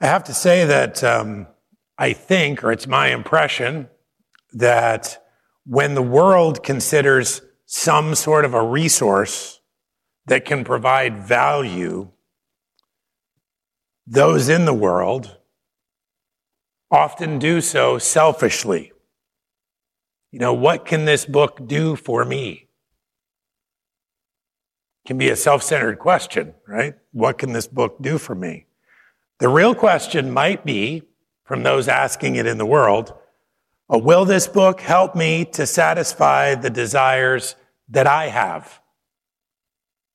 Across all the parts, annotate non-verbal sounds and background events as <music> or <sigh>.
I have to say that um, I think, or it's my impression, that when the world considers some sort of a resource that can provide value, those in the world often do so selfishly. You know, what can this book do for me? Can be a self centered question, right? What can this book do for me? The real question might be from those asking it in the world uh, Will this book help me to satisfy the desires that I have?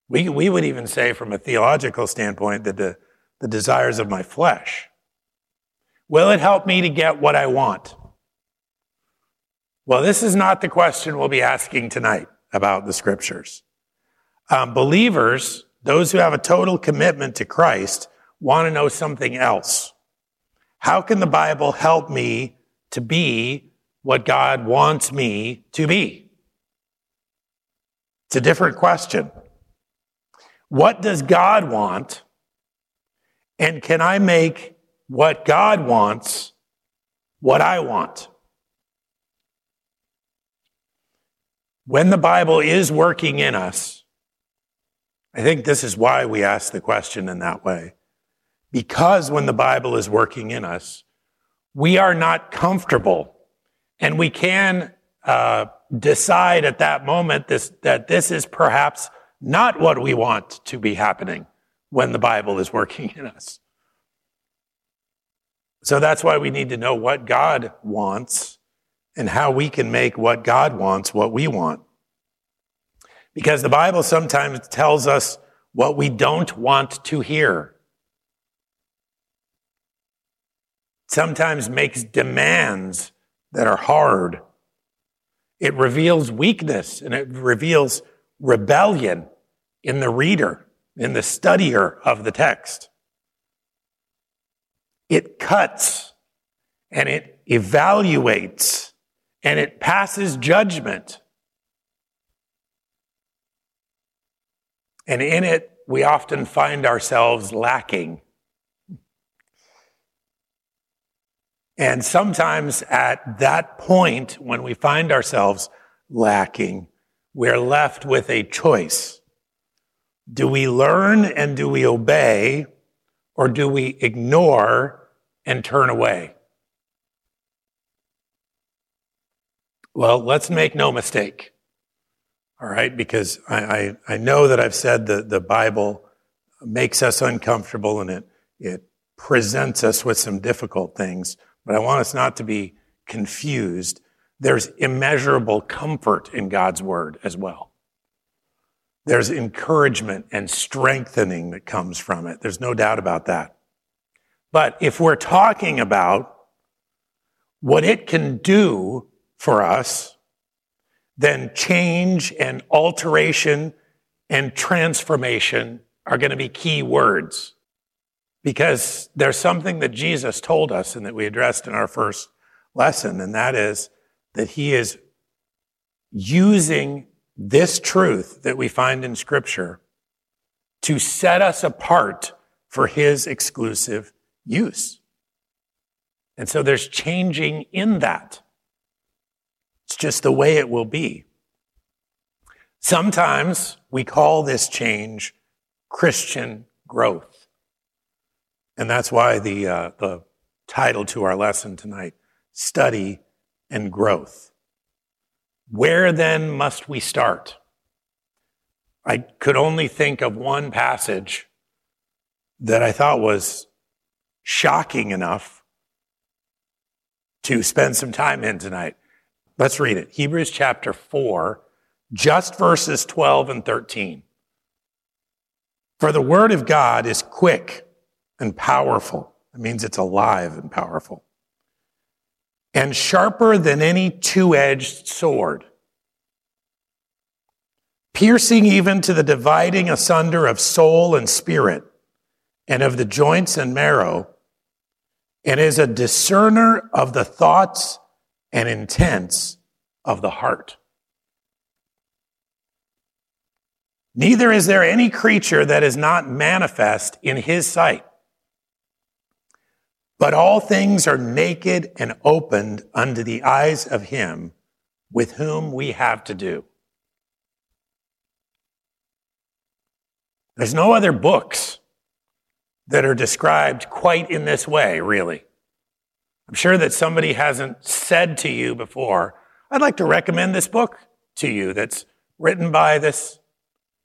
We, we would even say, from a theological standpoint, that the, the desires of my flesh. Will it help me to get what I want? Well, this is not the question we'll be asking tonight about the scriptures. Um, believers, those who have a total commitment to Christ, want to know something else. How can the Bible help me to be what God wants me to be? It's a different question. What does God want? And can I make what God wants what I want? When the Bible is working in us, I think this is why we ask the question in that way. Because when the Bible is working in us, we are not comfortable and we can uh, decide at that moment this, that this is perhaps not what we want to be happening when the Bible is working in us. So that's why we need to know what God wants and how we can make what God wants what we want. Because the Bible sometimes tells us what we don't want to hear. Sometimes makes demands that are hard. It reveals weakness and it reveals rebellion in the reader, in the studier of the text. It cuts and it evaluates and it passes judgment. And in it, we often find ourselves lacking. And sometimes at that point, when we find ourselves lacking, we're left with a choice. Do we learn and do we obey, or do we ignore and turn away? Well, let's make no mistake. All right, because I, I, I know that I've said that the Bible makes us uncomfortable and it, it presents us with some difficult things but I want us not to be confused. There's immeasurable comfort in God's word as well. There's encouragement and strengthening that comes from it. There's no doubt about that. But if we're talking about what it can do for us, then change and alteration and transformation are going to be key words because there's something that Jesus told us and that we addressed in our first lesson, and that is that he is using this truth that we find in Scripture to set us apart for his exclusive use. And so there's changing in that. It's just the way it will be. Sometimes we call this change Christian growth. And that's why the, uh, the title to our lesson tonight, Study and Growth. Where then must we start? I could only think of one passage that I thought was shocking enough to spend some time in tonight. Let's read it. Hebrews chapter 4, just verses 12 and 13. For the word of God is quick and powerful. It means it's alive and powerful. And sharper than any two edged sword, piercing even to the dividing asunder of soul and spirit, and of the joints and marrow, and is a discerner of the thoughts and intents of the heart. Neither is there any creature that is not manifest in his sight. But all things are naked and opened unto the eyes of him with whom we have to do. There's no other books that are described quite in this way, really. I'm sure that somebody hasn't said to you before, I'd like to recommend this book to you that's written by this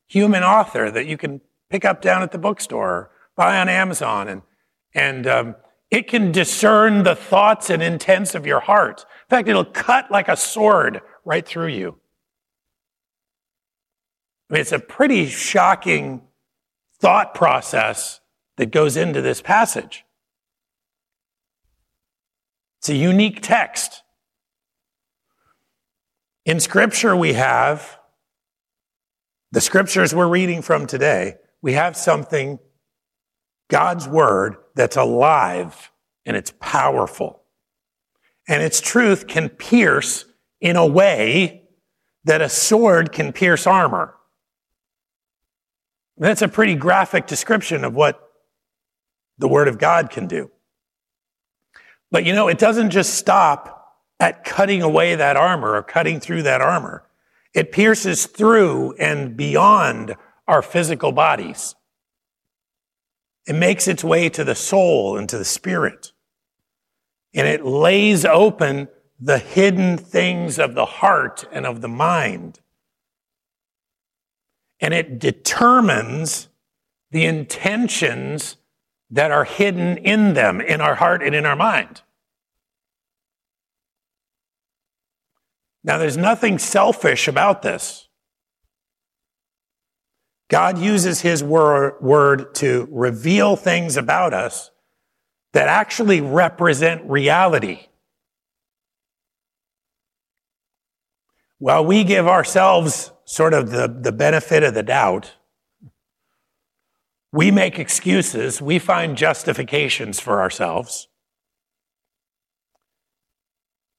human author that you can pick up down at the bookstore or buy on Amazon. And, and um, it can discern the thoughts and intents of your heart. In fact, it'll cut like a sword right through you. I mean, it's a pretty shocking thought process that goes into this passage. It's a unique text. In Scripture, we have the scriptures we're reading from today, we have something, God's Word, that's alive and it's powerful. And its truth can pierce in a way that a sword can pierce armor. That's a pretty graphic description of what the Word of God can do. But you know, it doesn't just stop at cutting away that armor or cutting through that armor. It pierces through and beyond our physical bodies. It makes its way to the soul and to the spirit. And it lays open the hidden things of the heart and of the mind and it determines the intentions that are hidden in them, in our heart and in our mind. Now, there's nothing selfish about this. God uses His word to reveal things about us that actually represent reality. While we give ourselves sort of the, the benefit of the doubt. We make excuses, we find justifications for ourselves.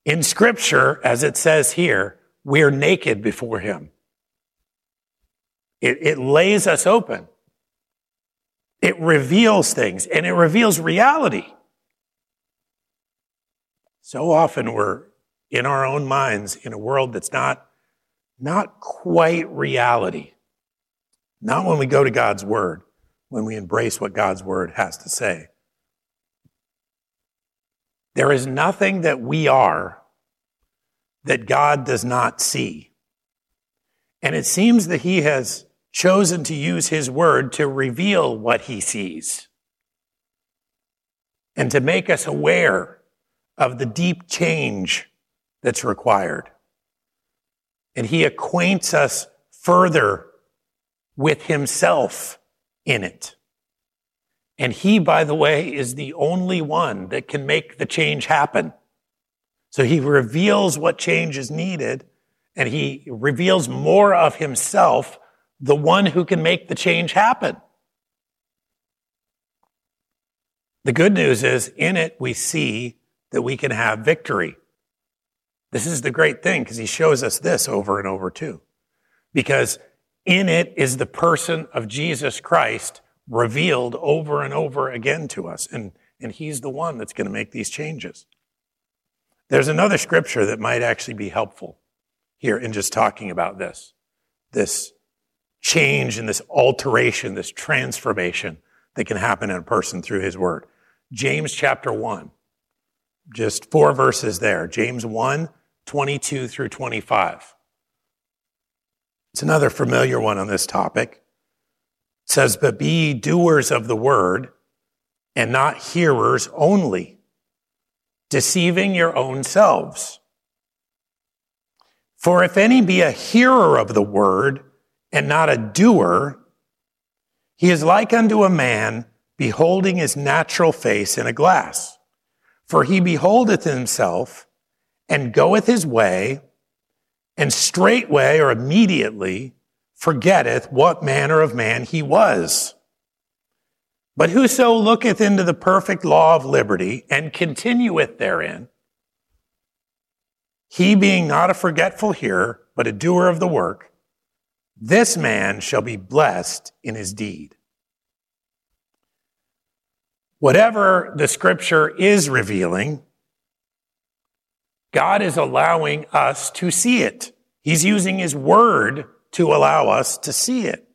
In Scripture, as it says here, we're naked before Him. It, it lays us open. It reveals things and it reveals reality. So often we're in our own minds in a world that's not not quite reality. Not when we go to God's Word, when we embrace what God's Word has to say. There is nothing that we are that God does not see. And it seems that He has chosen to use His Word to reveal what He sees and to make us aware of the deep change that's required and he acquaints us further with himself in it. And he, by the way, is the only one that can make the change happen. So he reveals what change is needed and he reveals more of himself, the one who can make the change happen. The good news is in it we see that we can have victory. This is the great thing because he shows us this over and over too. Because in it is the person of Jesus Christ revealed over and over again to us. And, and he's the one that's going to make these changes. There's another scripture that might actually be helpful here in just talking about this. This change and this alteration, this transformation that can happen in a person through his word. James chapter 1. Just four verses there. James 1, 22 through 25. It's another familiar one on this topic. It says, But be doers of the word and not hearers only, deceiving your own selves. For if any be a hearer of the word and not a doer, he is like unto a man beholding his natural face in a glass. For he beholdeth himself and goeth his way, and straightway or immediately forgetteth what manner of man he was. But whoso looketh into the perfect law of liberty and continueth therein, he being not a forgetful hearer, but a doer of the work, this man shall be blessed in his deed. whatever the scripture is revealing, God is allowing us to see it. He's using his word to allow us to see it,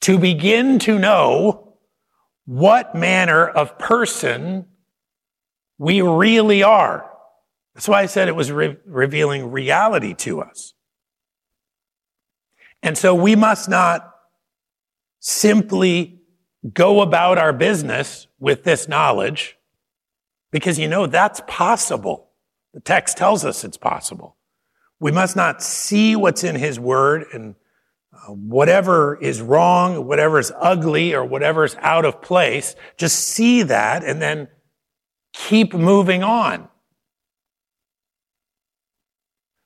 to begin to know what manner of person we really are. That's why I said it was re- revealing reality to us. And so we must not simply go about our business with this knowledge because you know that's possible. The text tells us it's possible. We must not see what's in his word and uh, whatever is wrong, whatever is ugly, or whatever is out of place, just see that and then keep moving on.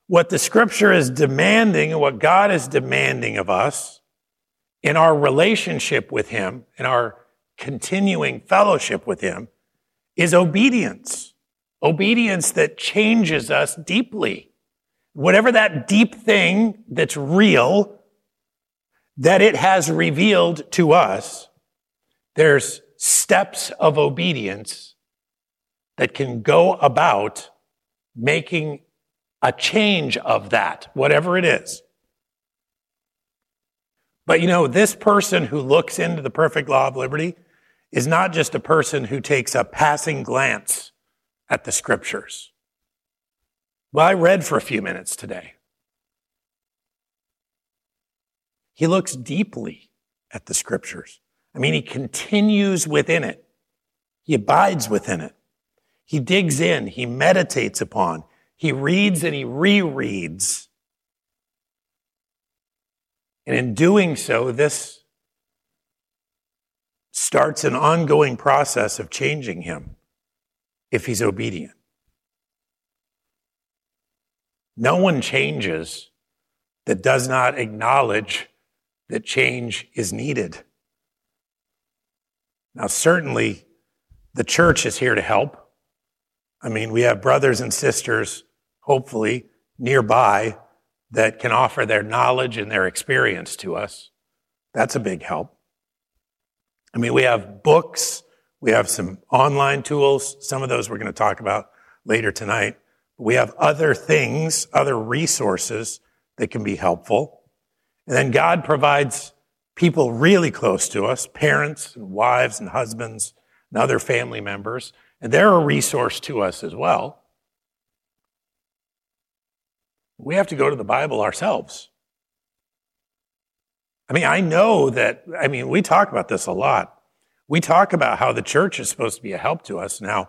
What the scripture is demanding and what God is demanding of us in our relationship with Him, in our continuing fellowship with Him, is obedience. Obedience that changes us deeply. Whatever that deep thing that's real, that it has revealed to us, there's steps of obedience that can go about making a change of that, whatever it is. But you know, this person who looks into the perfect law of liberty is not just a person who takes a passing glance at the scriptures. Well, I read for a few minutes today. He looks deeply at the scriptures. I mean, he continues within it. He abides within it. He digs in, he meditates upon, he reads and he rereads. And in doing so, this starts an ongoing process of changing him if he's obedient. No one changes that does not acknowledge that change is needed. Now, certainly, the church is here to help. I mean, we have brothers and sisters, hopefully, nearby that can offer their knowledge and their experience to us. That's a big help. I mean, we have books, we have some online tools. Some of those we're going to talk about later tonight. We have other things, other resources that can be helpful. And then God provides people really close to us, parents and wives and husbands and other family members and they're a resource to us as well. We have to go to the Bible ourselves. I mean, I know that, I mean, we talk about this a lot. We talk about how the church is supposed to be a help to us. Now,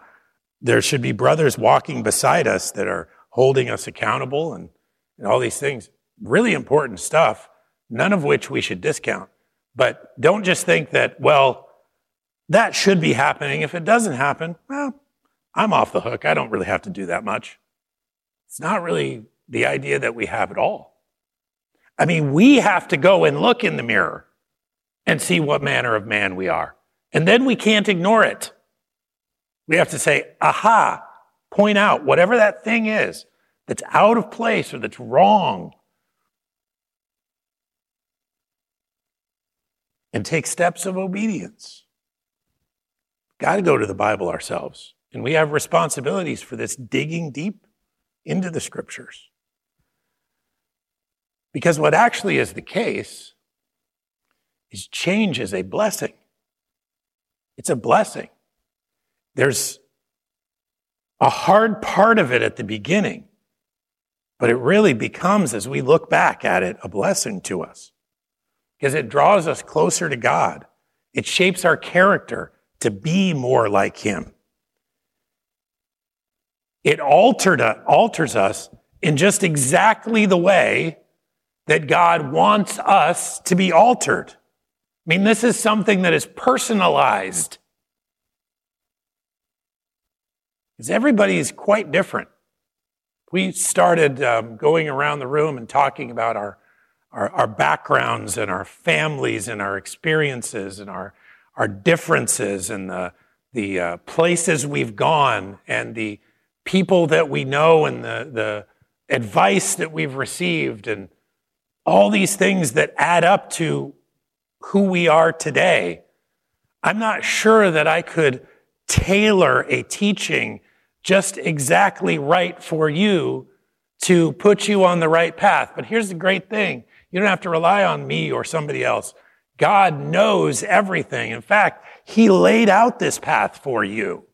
there should be brothers walking beside us that are holding us accountable and, and all these things. Really important stuff, none of which we should discount. But don't just think that, well, that should be happening. If it doesn't happen, well, I'm off the hook. I don't really have to do that much. It's not really the idea that we have it all. I mean, we have to go and look in the mirror and see what manner of man we are. And then we can't ignore it. We have to say, aha, point out whatever that thing is that's out of place or that's wrong. And take steps of obedience. Got to go to the Bible ourselves. And we have responsibilities for this digging deep into the scriptures. Because what actually is the case is change is a blessing. It's a blessing. There's a hard part of it at the beginning, but it really becomes, as we look back at it, a blessing to us because it draws us closer to God. It shapes our character to be more like him. It altered, alters us in just exactly the way that God wants us to be altered. I mean, this is something that is personalized. Because everybody is quite different. We started um, going around the room and talking about our, our, our backgrounds and our families and our experiences and our our differences and the, the uh, places we've gone and the people that we know and the, the advice that we've received and all these things that add up to who we are today. I'm not sure that I could tailor a teaching just exactly right for you to put you on the right path. But here's the great thing. You don't have to rely on me or somebody else. God knows everything. In fact, He laid out this path for you.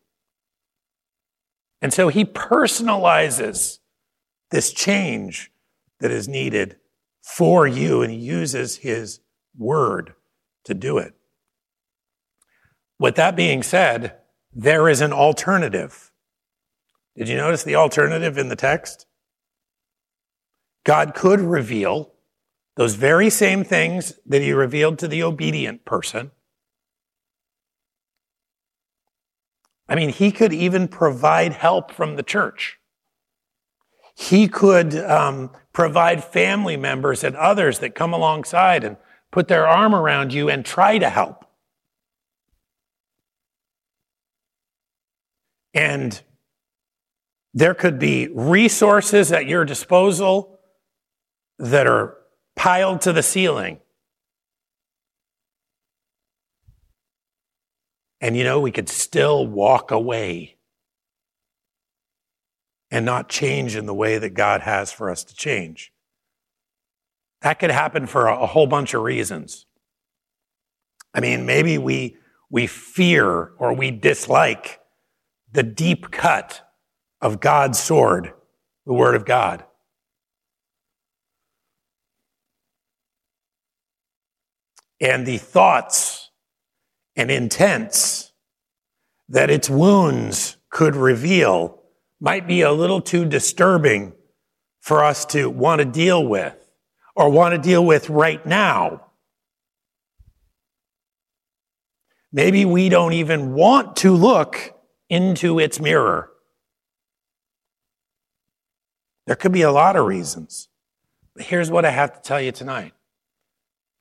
And so He personalizes this change that is needed for you, and He uses His word to do it. With that being said, there is an alternative. Did you notice the alternative in the text? God could reveal those very same things that he revealed to the obedient person. I mean, he could even provide help from the church. He could um, provide family members and others that come alongside and put their arm around you and try to help. And there could be resources at your disposal that are piled to the ceiling. And you know, we could still walk away and not change in the way that God has for us to change. That could happen for a, whole bunch of reasons. I mean, maybe we, we fear or we dislike the deep cut of God's sword, the Word of God. And the thoughts and intents that its wounds could reveal might be a little too disturbing for us to want to deal with or want to deal with right now. Maybe we don't even want to look into its mirror. There could be a lot of reasons. But here's what I have to tell you tonight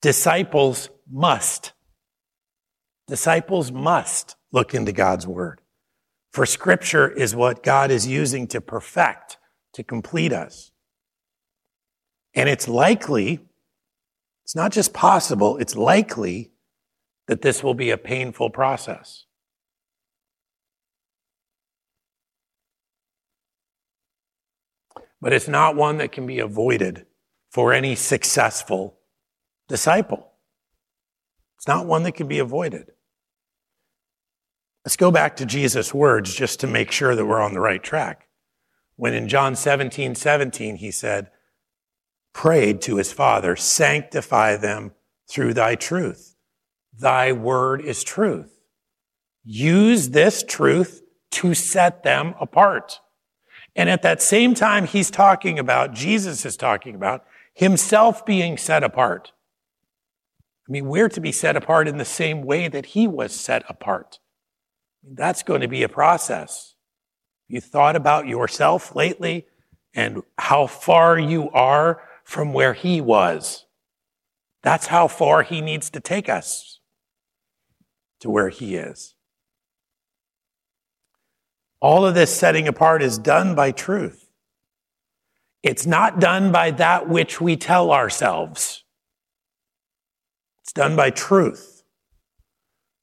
disciples must. Disciples must look into God's word. For scripture is what God is using to perfect, to complete us. And it's likely, it's not just possible, it's likely that this will be a painful process. But it's not one that can be avoided for any successful disciple. It's not one that can be avoided. Let's go back to Jesus' words just to make sure that we're on the right track. When in John 17, 17, he said, prayed to his Father, sanctify them through thy truth. Thy word is truth. Use this truth to set them apart. And at that same time, he's talking about, Jesus is talking about himself being set apart. I mean, we're to be set apart in the same way that he was set apart. That's going to be a process. You thought about yourself lately and how far you are from where he was. That's how far he needs to take us to where he is. All of this setting apart is done by truth. It's not done by that which we tell ourselves. It's done by truth.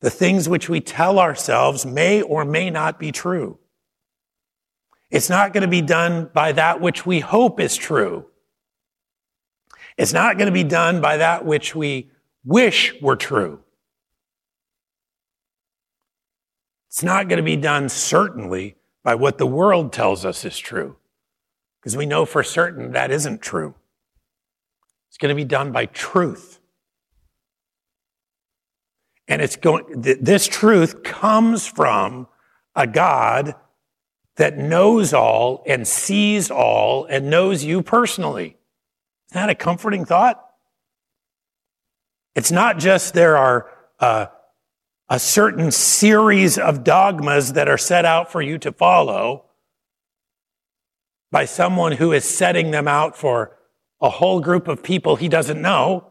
The things which we tell ourselves may or may not be true. It's not going to be done by that which we hope is true. It's not going to be done by that which we wish were true. It's not going to be done certainly by what the world tells us is true, because we know for certain that isn't true. It's going to be done by truth. And it's going, this truth comes from a God that knows all and sees all and knows you personally. Isn't that a comforting thought? It's not just there are uh, a certain series of dogmas that are set out for you to follow by someone who is setting them out for a whole group of people he doesn't know.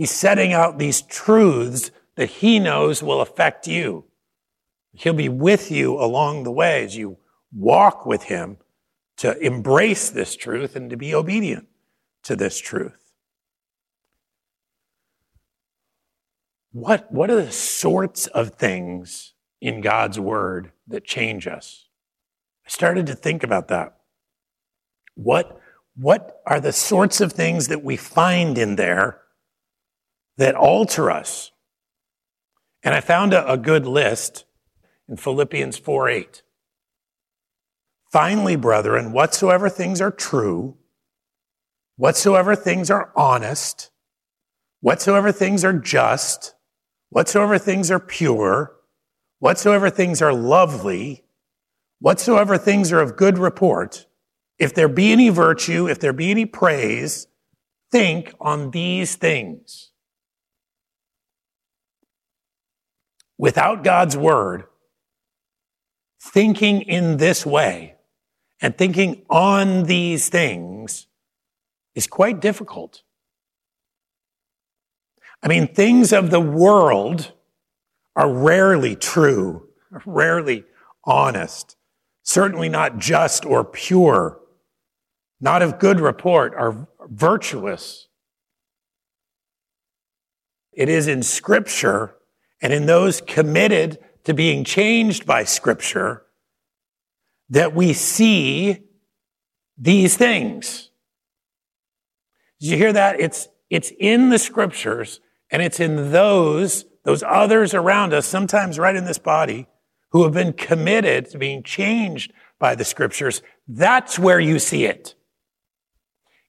He's setting out these truths that he knows will affect you. He'll be with you along the way as you walk with him to embrace this truth and to be obedient to this truth. what, what are the sorts of things in God's word that change us? I started to think about that. What, what are the sorts of things that we find in there that alter us? And I found a, a good list in Philippians 4 8. Finally, brethren, whatsoever things are true, whatsoever things are honest, whatsoever things are just, whatsoever things are pure, whatsoever things are lovely, whatsoever things are of good report, if there be any virtue, if there be any praise, think on these things. Without God's word, thinking in this way and thinking on these things is quite difficult. I mean, things of the world are rarely true, <laughs> rarely honest, certainly not just or pure, not of good report, are virtuous. It is in Scripture and in those committed to being changed by Scripture that we see these things. Did you hear that? It's, it's in the Scriptures and it's in those, those others around us, sometimes right in this body, who have been committed to being changed by the Scriptures. That's where you see it.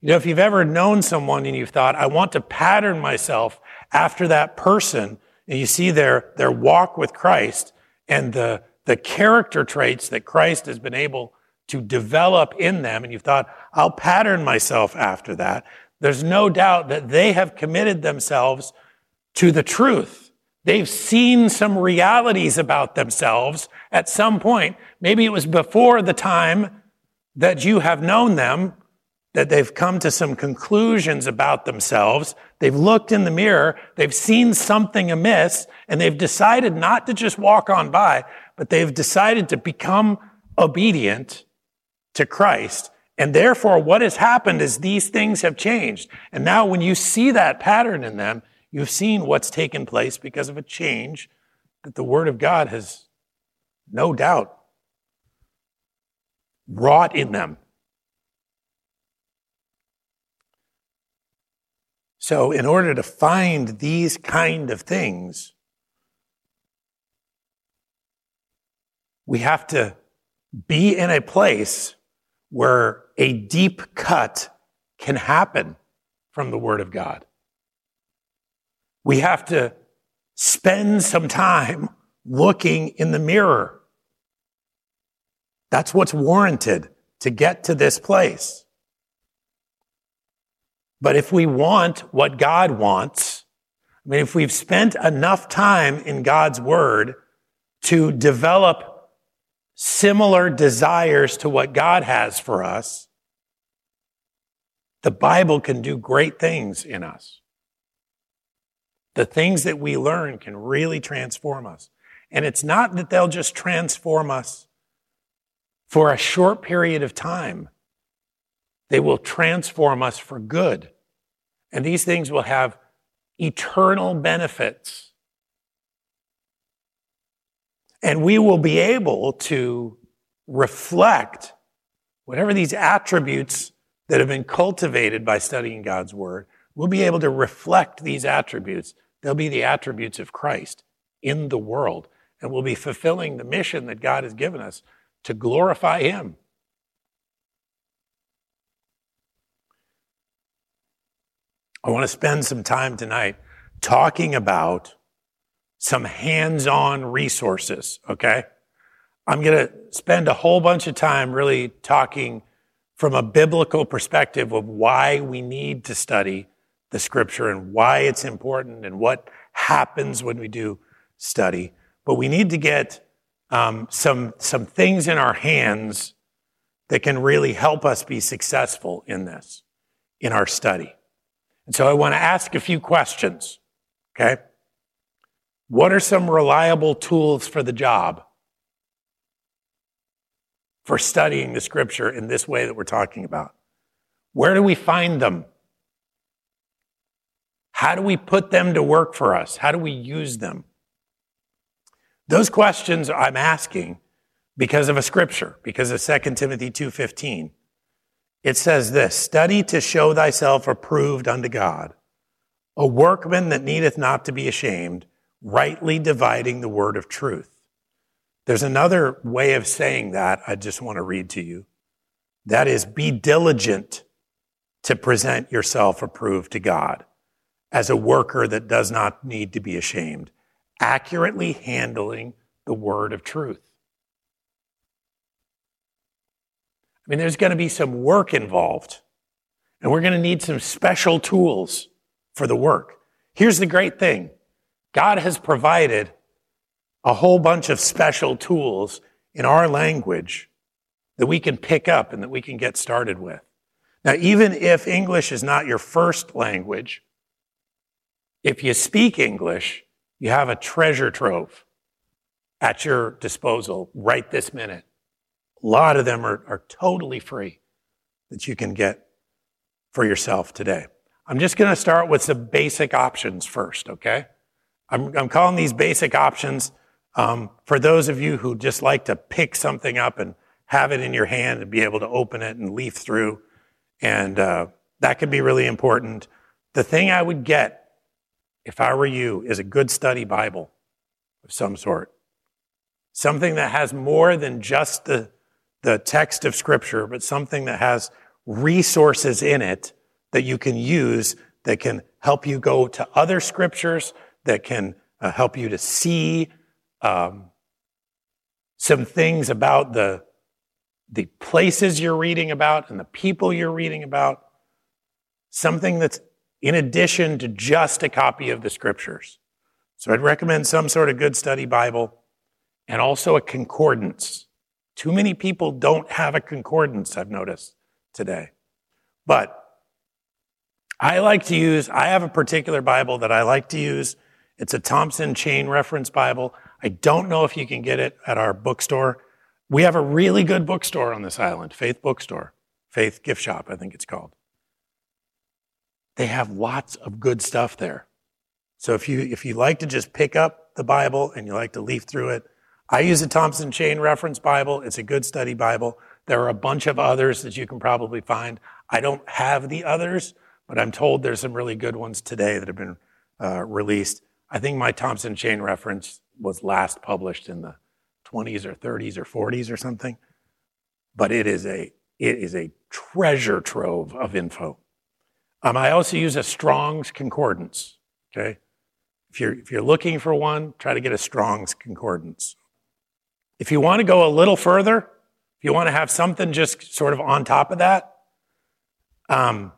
You know, if you've ever known someone and you've thought, I want to pattern myself after that person, and you see their, their walk with Christ and the, the character traits that Christ has been able to develop in them, and you've thought, I'll pattern myself after that, there's no doubt that they have committed themselves to the truth. They've seen some realities about themselves at some point. Maybe it was before the time that you have known them, that they've come to some conclusions about themselves. They've looked in the mirror, they've seen something amiss, and they've decided not to just walk on by, but they've decided to become obedient to Christ. And therefore, what has happened is these things have changed. And now, when you see that pattern in them, you've seen what's taken place because of a change that the Word of God has no doubt wrought in them. So, in order to find these kind of things, we have to be in a place where a deep cut can happen from the Word of God. We have to spend some time looking in the mirror. That's what's warranted to get to this place. But if we want what God wants, I mean, if we've spent enough time in God's word to develop similar desires to what God has for us, the Bible can do great things in us. The things that we learn can really transform us. And it's not that they'll just transform us for a short period of time. They will transform us for good. And these things will have eternal benefits. And we will be able to reflect whatever these attributes that have been cultivated by studying God's Word, we'll be able to reflect these attributes. They'll be the attributes of Christ in the world. And we'll be fulfilling the mission that God has given us to glorify Him. I want to spend some time tonight talking about some hands on resources, okay? I'm going to spend a whole bunch of time really talking from a biblical perspective of why we need to study the scripture and why it's important and what happens when we do study. But we need to get um, some, some things in our hands that can really help us be successful in this, in our study. And so I want to ask a few questions. Okay. What are some reliable tools for the job? For studying the scripture in this way that we're talking about? Where do we find them? How do we put them to work for us? How do we use them? Those questions I'm asking because of a scripture, because of 2 Timothy 2:15. It says this, study to show thyself approved unto God, a workman that needeth not to be ashamed, rightly dividing the word of truth. There's another way of saying that I just want to read to you. That is, be diligent to present yourself approved to God as a worker that does not need to be ashamed, accurately handling the word of truth. I mean, there's going to be some work involved, and we're going to need some special tools for the work. Here's the great thing God has provided a whole bunch of special tools in our language that we can pick up and that we can get started with. Now, even if English is not your first language, if you speak English, you have a treasure trove at your disposal right this minute. A lot of them are, are totally free that you can get for yourself today. I'm just going to start with some basic options first, okay? I'm, I'm calling these basic options um, for those of you who just like to pick something up and have it in your hand and be able to open it and leaf through. And uh, that can be really important. The thing I would get if I were you is a good study Bible of some sort. Something that has more than just the, the text of Scripture, but something that has resources in it that you can use that can help you go to other scriptures, that can uh, help you to see um, some things about the, the places you're reading about and the people you're reading about, something that's in addition to just a copy of the scriptures. So I'd recommend some sort of good study Bible and also a concordance. Too many people don't have a concordance, I've noticed today. But I like to use, I have a particular Bible that I like to use. It's a Thompson Chain Reference Bible. I don't know if you can get it at our bookstore. We have a really good bookstore on this island, Faith Bookstore, Faith Gift Shop, I think it's called. They have lots of good stuff there. So if you if you like to just pick up the Bible and you like to leaf through it, I use a Thompson Chain Reference Bible. It's a good study Bible. There are a bunch of others that you can probably find. I don't have the others, but I'm told there's some really good ones today that have been uh, released. I think my Thompson Chain Reference was last published in the 20s or 30s or 40s or something. But it is a, it is a treasure trove of info. Um, I also use a Strong's Concordance. Okay. If you're, if you're looking for one, try to get a Strong's Concordance. If you want to go a little further, if you want to have something just sort of on top of that, um,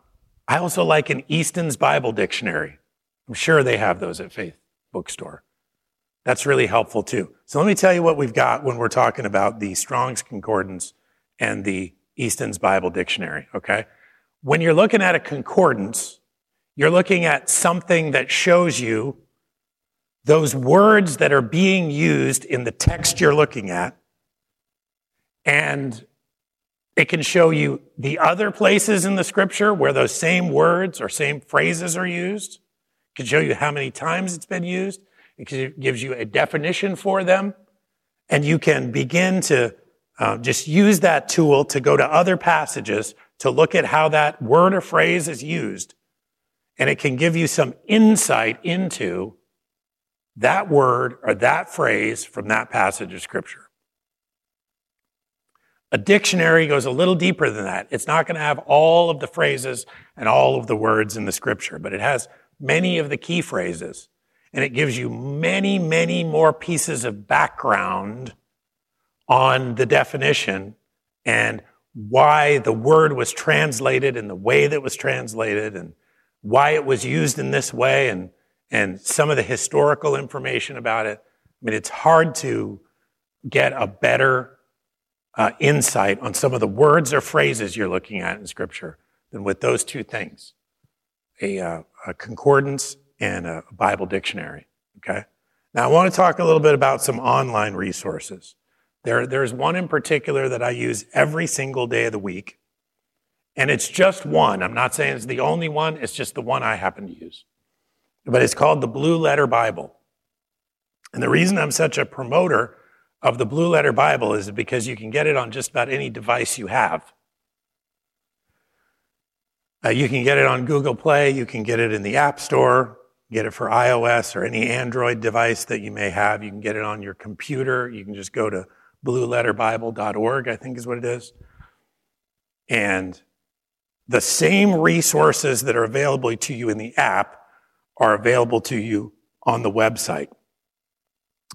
I also like an Easton's Bible Dictionary. I'm sure they have those at Faith Bookstore. That's really helpful too. So let me tell you what we've got when we're talking about the Strong's Concordance and the Easton's Bible Dictionary, okay? When you're looking at a concordance, you're looking at something that shows you those words that are being used in the text you're looking at. And it can show you the other places in the scripture where those same words or same phrases are used. It can show you how many times it's been used. It gives you a definition for them. And you can begin to uh, just use that tool to go to other passages to look at how that word or phrase is used. And it can give you some insight into that word or that phrase from that passage of scripture. A dictionary goes a little deeper than that. It's not going to have all of the phrases and all of the words in the scripture, but it has many of the key phrases and it gives you many, many more pieces of background on the definition and why the word was translated and the way that was translated and why it was used in this way and, and some of the historical information about it. I mean, it's hard to get a better uh, insight on some of the words or phrases you're looking at in Scripture than with those two things a, uh, a concordance and a Bible dictionary. Okay? Now, I want to talk a little bit about some online resources. There, there's one in particular that I use every single day of the week, and it's just one. I'm not saying it's the only one, it's just the one I happen to use. But it's called the Blue Letter Bible. And the reason I'm such a promoter of the Blue Letter Bible is because you can get it on just about any device you have. Uh, you can get it on Google Play, you can get it in the App Store, get it for iOS or any Android device that you may have. You can get it on your computer. You can just go to blueletterbible.org, I think is what it is. And the same resources that are available to you in the app are available to you on the website.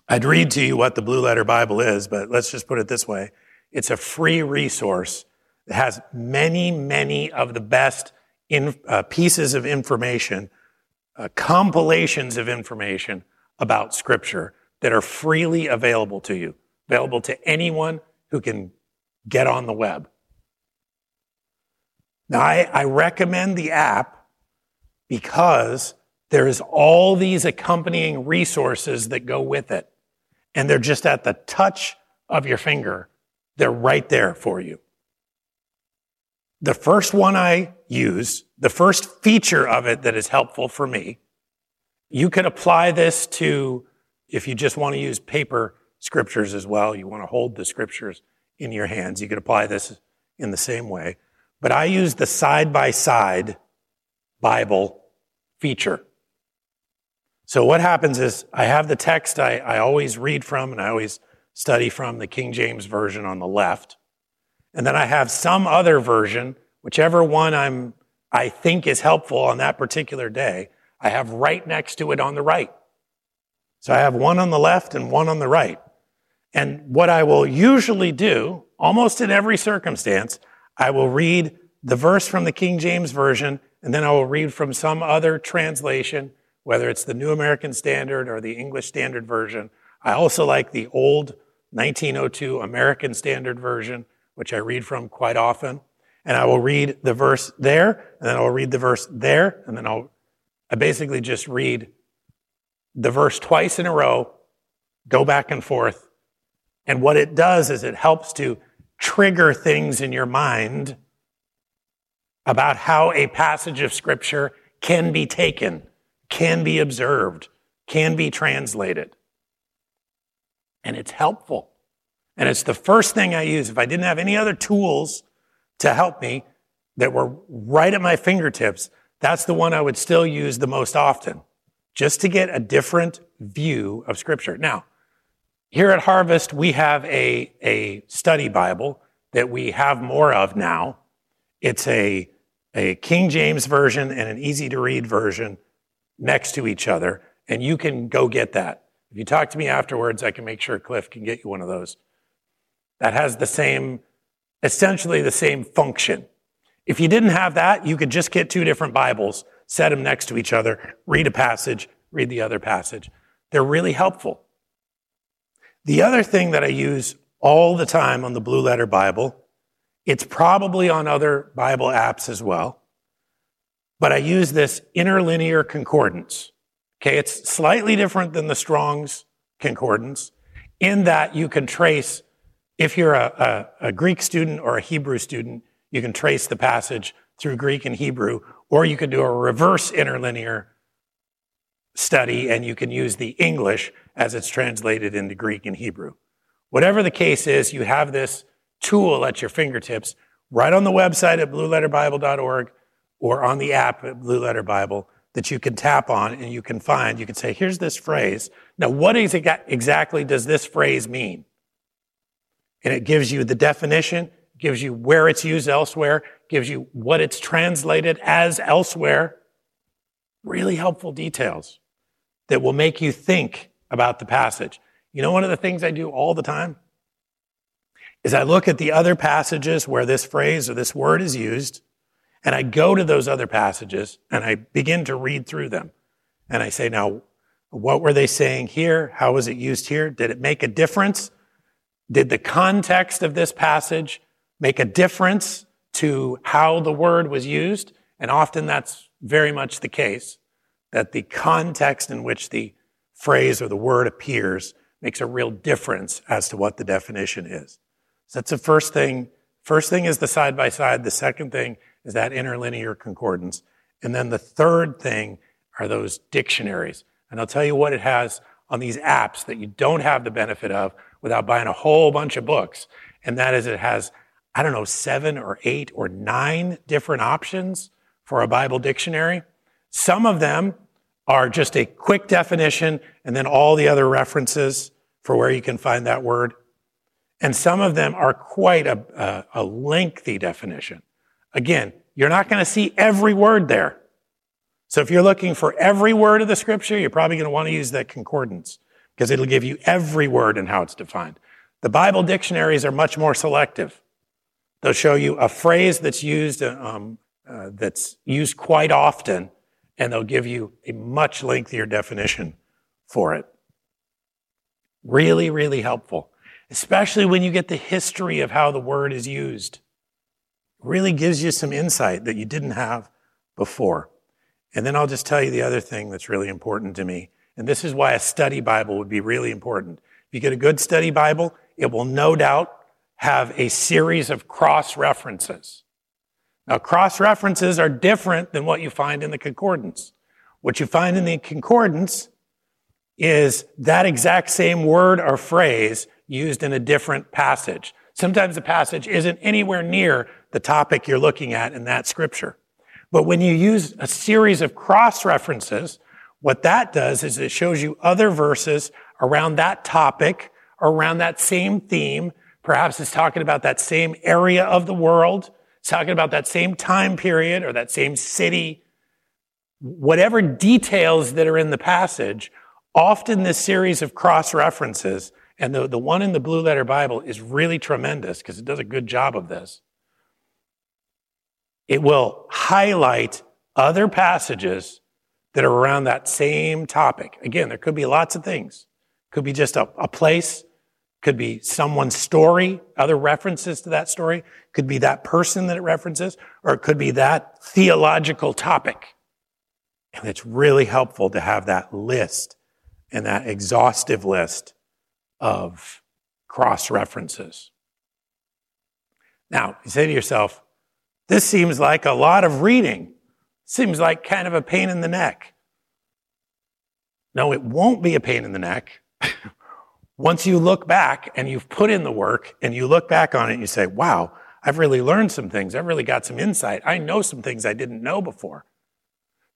I'd read to you what the Blue Letter Bible is, but let's just put it this way. It's a free resource that has many, many of the best in, uh, pieces of information, uh, compilations of information about Scripture that are freely available to you, available to anyone who can get on the web. Now, I, I recommend the app because there's all these accompanying resources that go with it. And they're just at the touch of your finger. They're right there for you. The first one I use, the first feature of it that is helpful for me, you could apply this to if you just want to use paper scriptures as well, you want to hold the scriptures in your hands, you could apply this in the same way. But I use the side by side Bible feature. So what happens is I have the text I, I always read from and I always study from the King James Version on the left. And then I have some other version, whichever one I'm, I think is helpful on that particular day, I have right next to it on the right. So I have one on the left and one on the right. And what I will usually do, almost in every circumstance, I will read the verse from the King James Version, and then I will read from some other translation, whether it's the New American Standard or the English Standard Version. I also like the old 1902 American Standard Version, which I read from quite often. And I will read the verse there, and then I'll read the verse there, and then I'll, I basically just read the verse twice in a row, go back and forth. And what it does is it helps to trigger things in your mind about how a passage of scripture can be taken, can be observed, can be translated. And it's helpful. And it's the first thing I use. If I didn't have any other tools to help me that were right at my fingertips, that's the one I would still use the most often, just to get a different view of scripture. Now, here at Harvest, we have a, a study Bible that we have more of now. It's a, a King James version and an easy to read version next to each other, and you can go get that. If you talk to me afterwards, I can make sure Cliff can get you one of those. That has the same, essentially the same function. If you didn't have that, you could just get two different Bibles, set them next to each other, read a passage, read the other passage. They're really helpful. The other thing that I use all the time on the Blue Letter Bible, it's probably on other Bible apps as well, but I use this interlinear concordance. Okay, it's slightly different than the Strong's concordance in that you can trace, if you're a, a, a Greek student or a Hebrew student, you can trace the passage through Greek and Hebrew, or you can do a reverse interlinear study and you can use the English as it's translated into Greek and Hebrew. Whatever the case is, you have this tool at your fingertips right on the website at blueletterbible.org or on the app Blue Letter Bible that you can tap on and you can find. You can say, here's this phrase. Now, what exactly does this phrase mean? And it gives you the definition, gives you where it's used elsewhere, gives you what it's translated as elsewhere. Really helpful details that will make you think about the passage. You know, one of the things I do all the time is I look at the other passages where this phrase or this word is used, and I go to those other passages and I begin to read through them. And I say, now, what were they saying here? How was it used here? Did it make a difference? Did the context of this passage make a difference to how the word was used? And often that's very much the case, that the context in which the phrase or the word appears makes a real difference as to what the definition is. So that's the first thing. First thing is the side by side. The second thing is that interlinear concordance. And then the third thing are those dictionaries. And I'll tell you what it has on these apps that you don't have the benefit of without buying a whole bunch of books. And that is it has, I don't know, seven or eight or nine different options for a Bible dictionary. Some of them are just a quick definition and then all the other references for where you can find that word. And some of them are quite a, a, a lengthy definition. Again, you're not going to see every word there. So if you're looking for every word of the scripture, you're probably going to want to use that concordance because it'll give you every word and how it's defined. The Bible dictionaries are much more selective. They'll show you a phrase that's used, um, uh, that's used quite often, and they'll give you a much lengthier definition for it. Really, really helpful, especially when you get the history of how the word is used. Really gives you some insight that you didn't have before. And then I'll just tell you the other thing that's really important to me. And this is why a study Bible would be really important. If you get a good study Bible, it will no doubt have a series of cross references. Now, cross references are different than what you find in the concordance. What you find in the concordance is that exact same word or phrase used in a different passage. Sometimes the passage isn't anywhere near the topic you're looking at in that scripture. But when you use a series of cross references, what that does is it shows you other verses around that topic, around that same theme. Perhaps it's talking about that same area of the world. It's talking about that same time period or that same city. Whatever details that are in the passage, often this series of cross references, and the, the one in the Blue Letter Bible is really tremendous because it does a good job of this. It will highlight other passages that are around that same topic. Again, there could be lots of things. Could be just a, a place, could be someone's story, other references to that story, could be that person that it references, or it could be that theological topic. And it's really helpful to have that list and that exhaustive list of cross references. Now, you say to yourself, this seems like a lot of reading. Seems like kind of a pain in the neck. No, it won't be a pain in the neck. <laughs> Once you look back and you've put in the work and you look back on it and you say, wow, I've really learned some things. I've really got some insight. I know some things I didn't know before.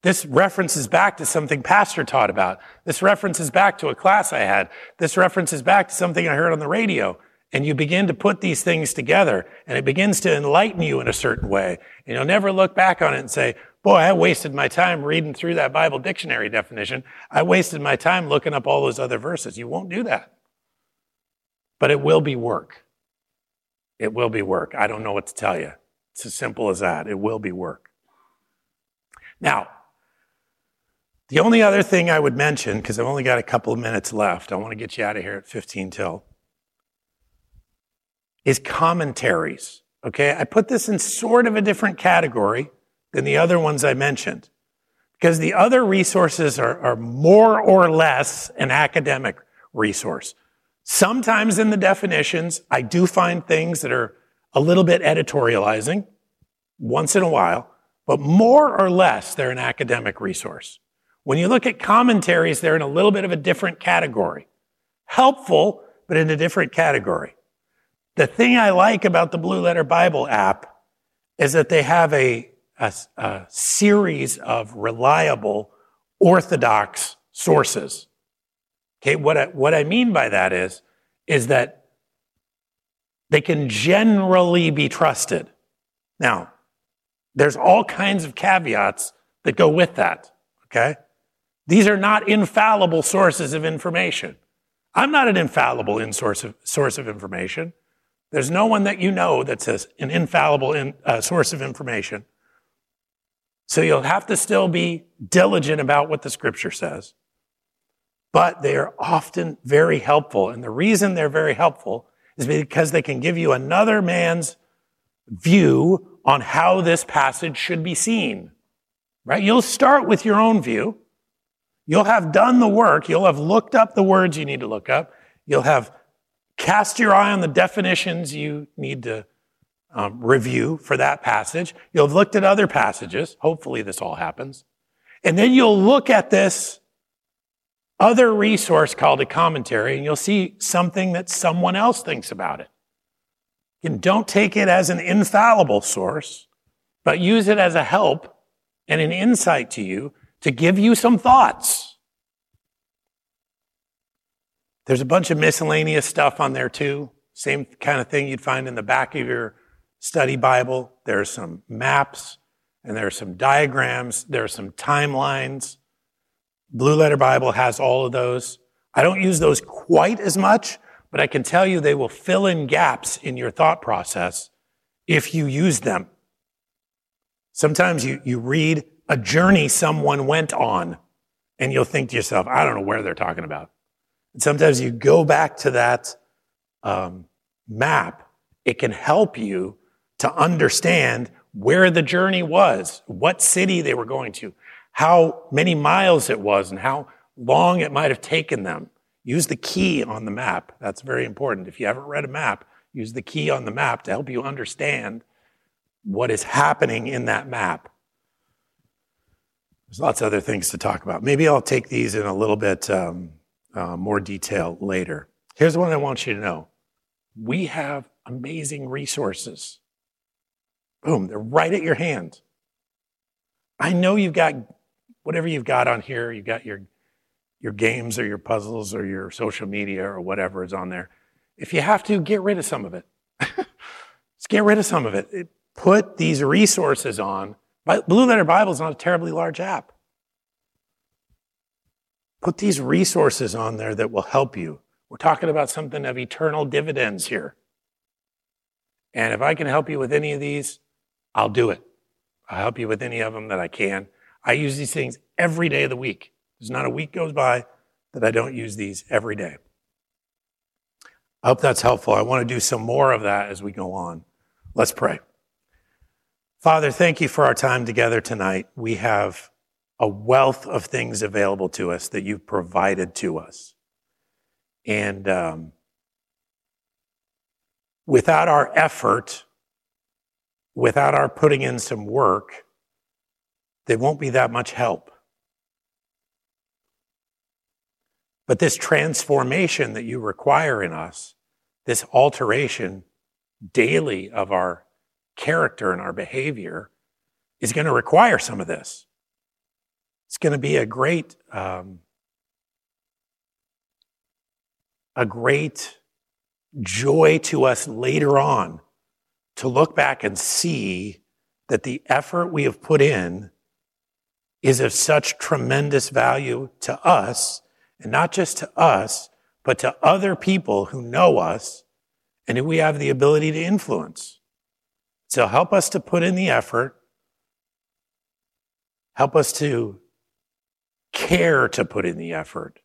This references back to something pastor taught about. This references back to a class I had. This references back to something I heard on the radio. And you begin to put these things together and it begins to enlighten you in a certain way. And you'll never look back on it and say, boy, I wasted my time reading through that Bible dictionary definition. I wasted my time looking up all those other verses. You won't do that. But it will be work. It will be work. I don't know what to tell you. It's as simple as that. It will be work. Now, the only other thing I would mention, because I've only got a couple of minutes left, I want to get you out of here at 15 till is commentaries. Okay. I put this in sort of a different category than the other ones I mentioned because the other resources are, are more or less an academic resource. Sometimes in the definitions, I do find things that are a little bit editorializing once in a while, but more or less, they're an academic resource. When you look at commentaries, they're in a little bit of a different category. Helpful, but in a different category. The thing I like about the Blue Letter Bible app is that they have a, a, a series of reliable, orthodox sources. Okay, what I, what I mean by that is, is that they can generally be trusted. Now, there's all kinds of caveats that go with that. Okay? These are not infallible sources of information. I'm not an infallible in source of, source of information. There's no one that you know that's an infallible in, uh, source of information. So you'll have to still be diligent about what the scripture says. But they are often very helpful. And the reason they're very helpful is because they can give you another man's view on how this passage should be seen. Right? You'll start with your own view. You'll have done the work. You'll have looked up the words you need to look up. You'll have Cast your eye on the definitions you need to um, review for that passage. You'll have looked at other passages. Hopefully, this all happens. And then you'll look at this other resource called a commentary and you'll see something that someone else thinks about it. And don't take it as an infallible source, but use it as a help and an insight to you to give you some thoughts. There's a bunch of miscellaneous stuff on there too. Same kind of thing you'd find in the back of your study Bible. There's some maps and there are some diagrams. There are some timelines. Blue Letter Bible has all of those. I don't use those quite as much, but I can tell you they will fill in gaps in your thought process if you use them. Sometimes you, you read a journey someone went on and you'll think to yourself, I don't know where they're talking about. And sometimes you go back to that um, map. It can help you to understand where the journey was, what city they were going to, how many miles it was, and how long it might have taken them. Use the key on the map. That's very important. If you haven't read a map, use the key on the map to help you understand what is happening in that map. There's lots of other things to talk about. Maybe I'll take these in a little bit um, uh, more detail later. Here's what I want you to know we have amazing resources. Boom, they're right at your hand. I know you've got whatever you've got on here, you've got your, your games or your puzzles or your social media or whatever is on there. If you have to, get rid of some of it. <laughs> Just get rid of some of it. it put these resources on. Blue Letter Bible is not a terribly large app. Put these resources on there that will help you. We're talking about something of eternal dividends here. And if I can help you with any of these, I'll do it. I'll help you with any of them that I can. I use these things every day of the week. There's not a week goes by that I don't use these every day. I hope that's helpful. I want to do some more of that as we go on. Let's pray. Father, thank you for our time together tonight. We have a wealth of things available to us that you've provided to us. And um, without our effort, without our putting in some work, there won't be that much help. But this transformation that you require in us, this alteration daily of our character and our behavior, is going to require some of this. It's going to be a great, um, a great joy to us later on to look back and see that the effort we have put in is of such tremendous value to us, and not just to us, but to other people who know us and who we have the ability to influence. So help us to put in the effort. Help us to care to put in the effort.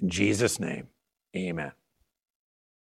In Jesus' name, amen.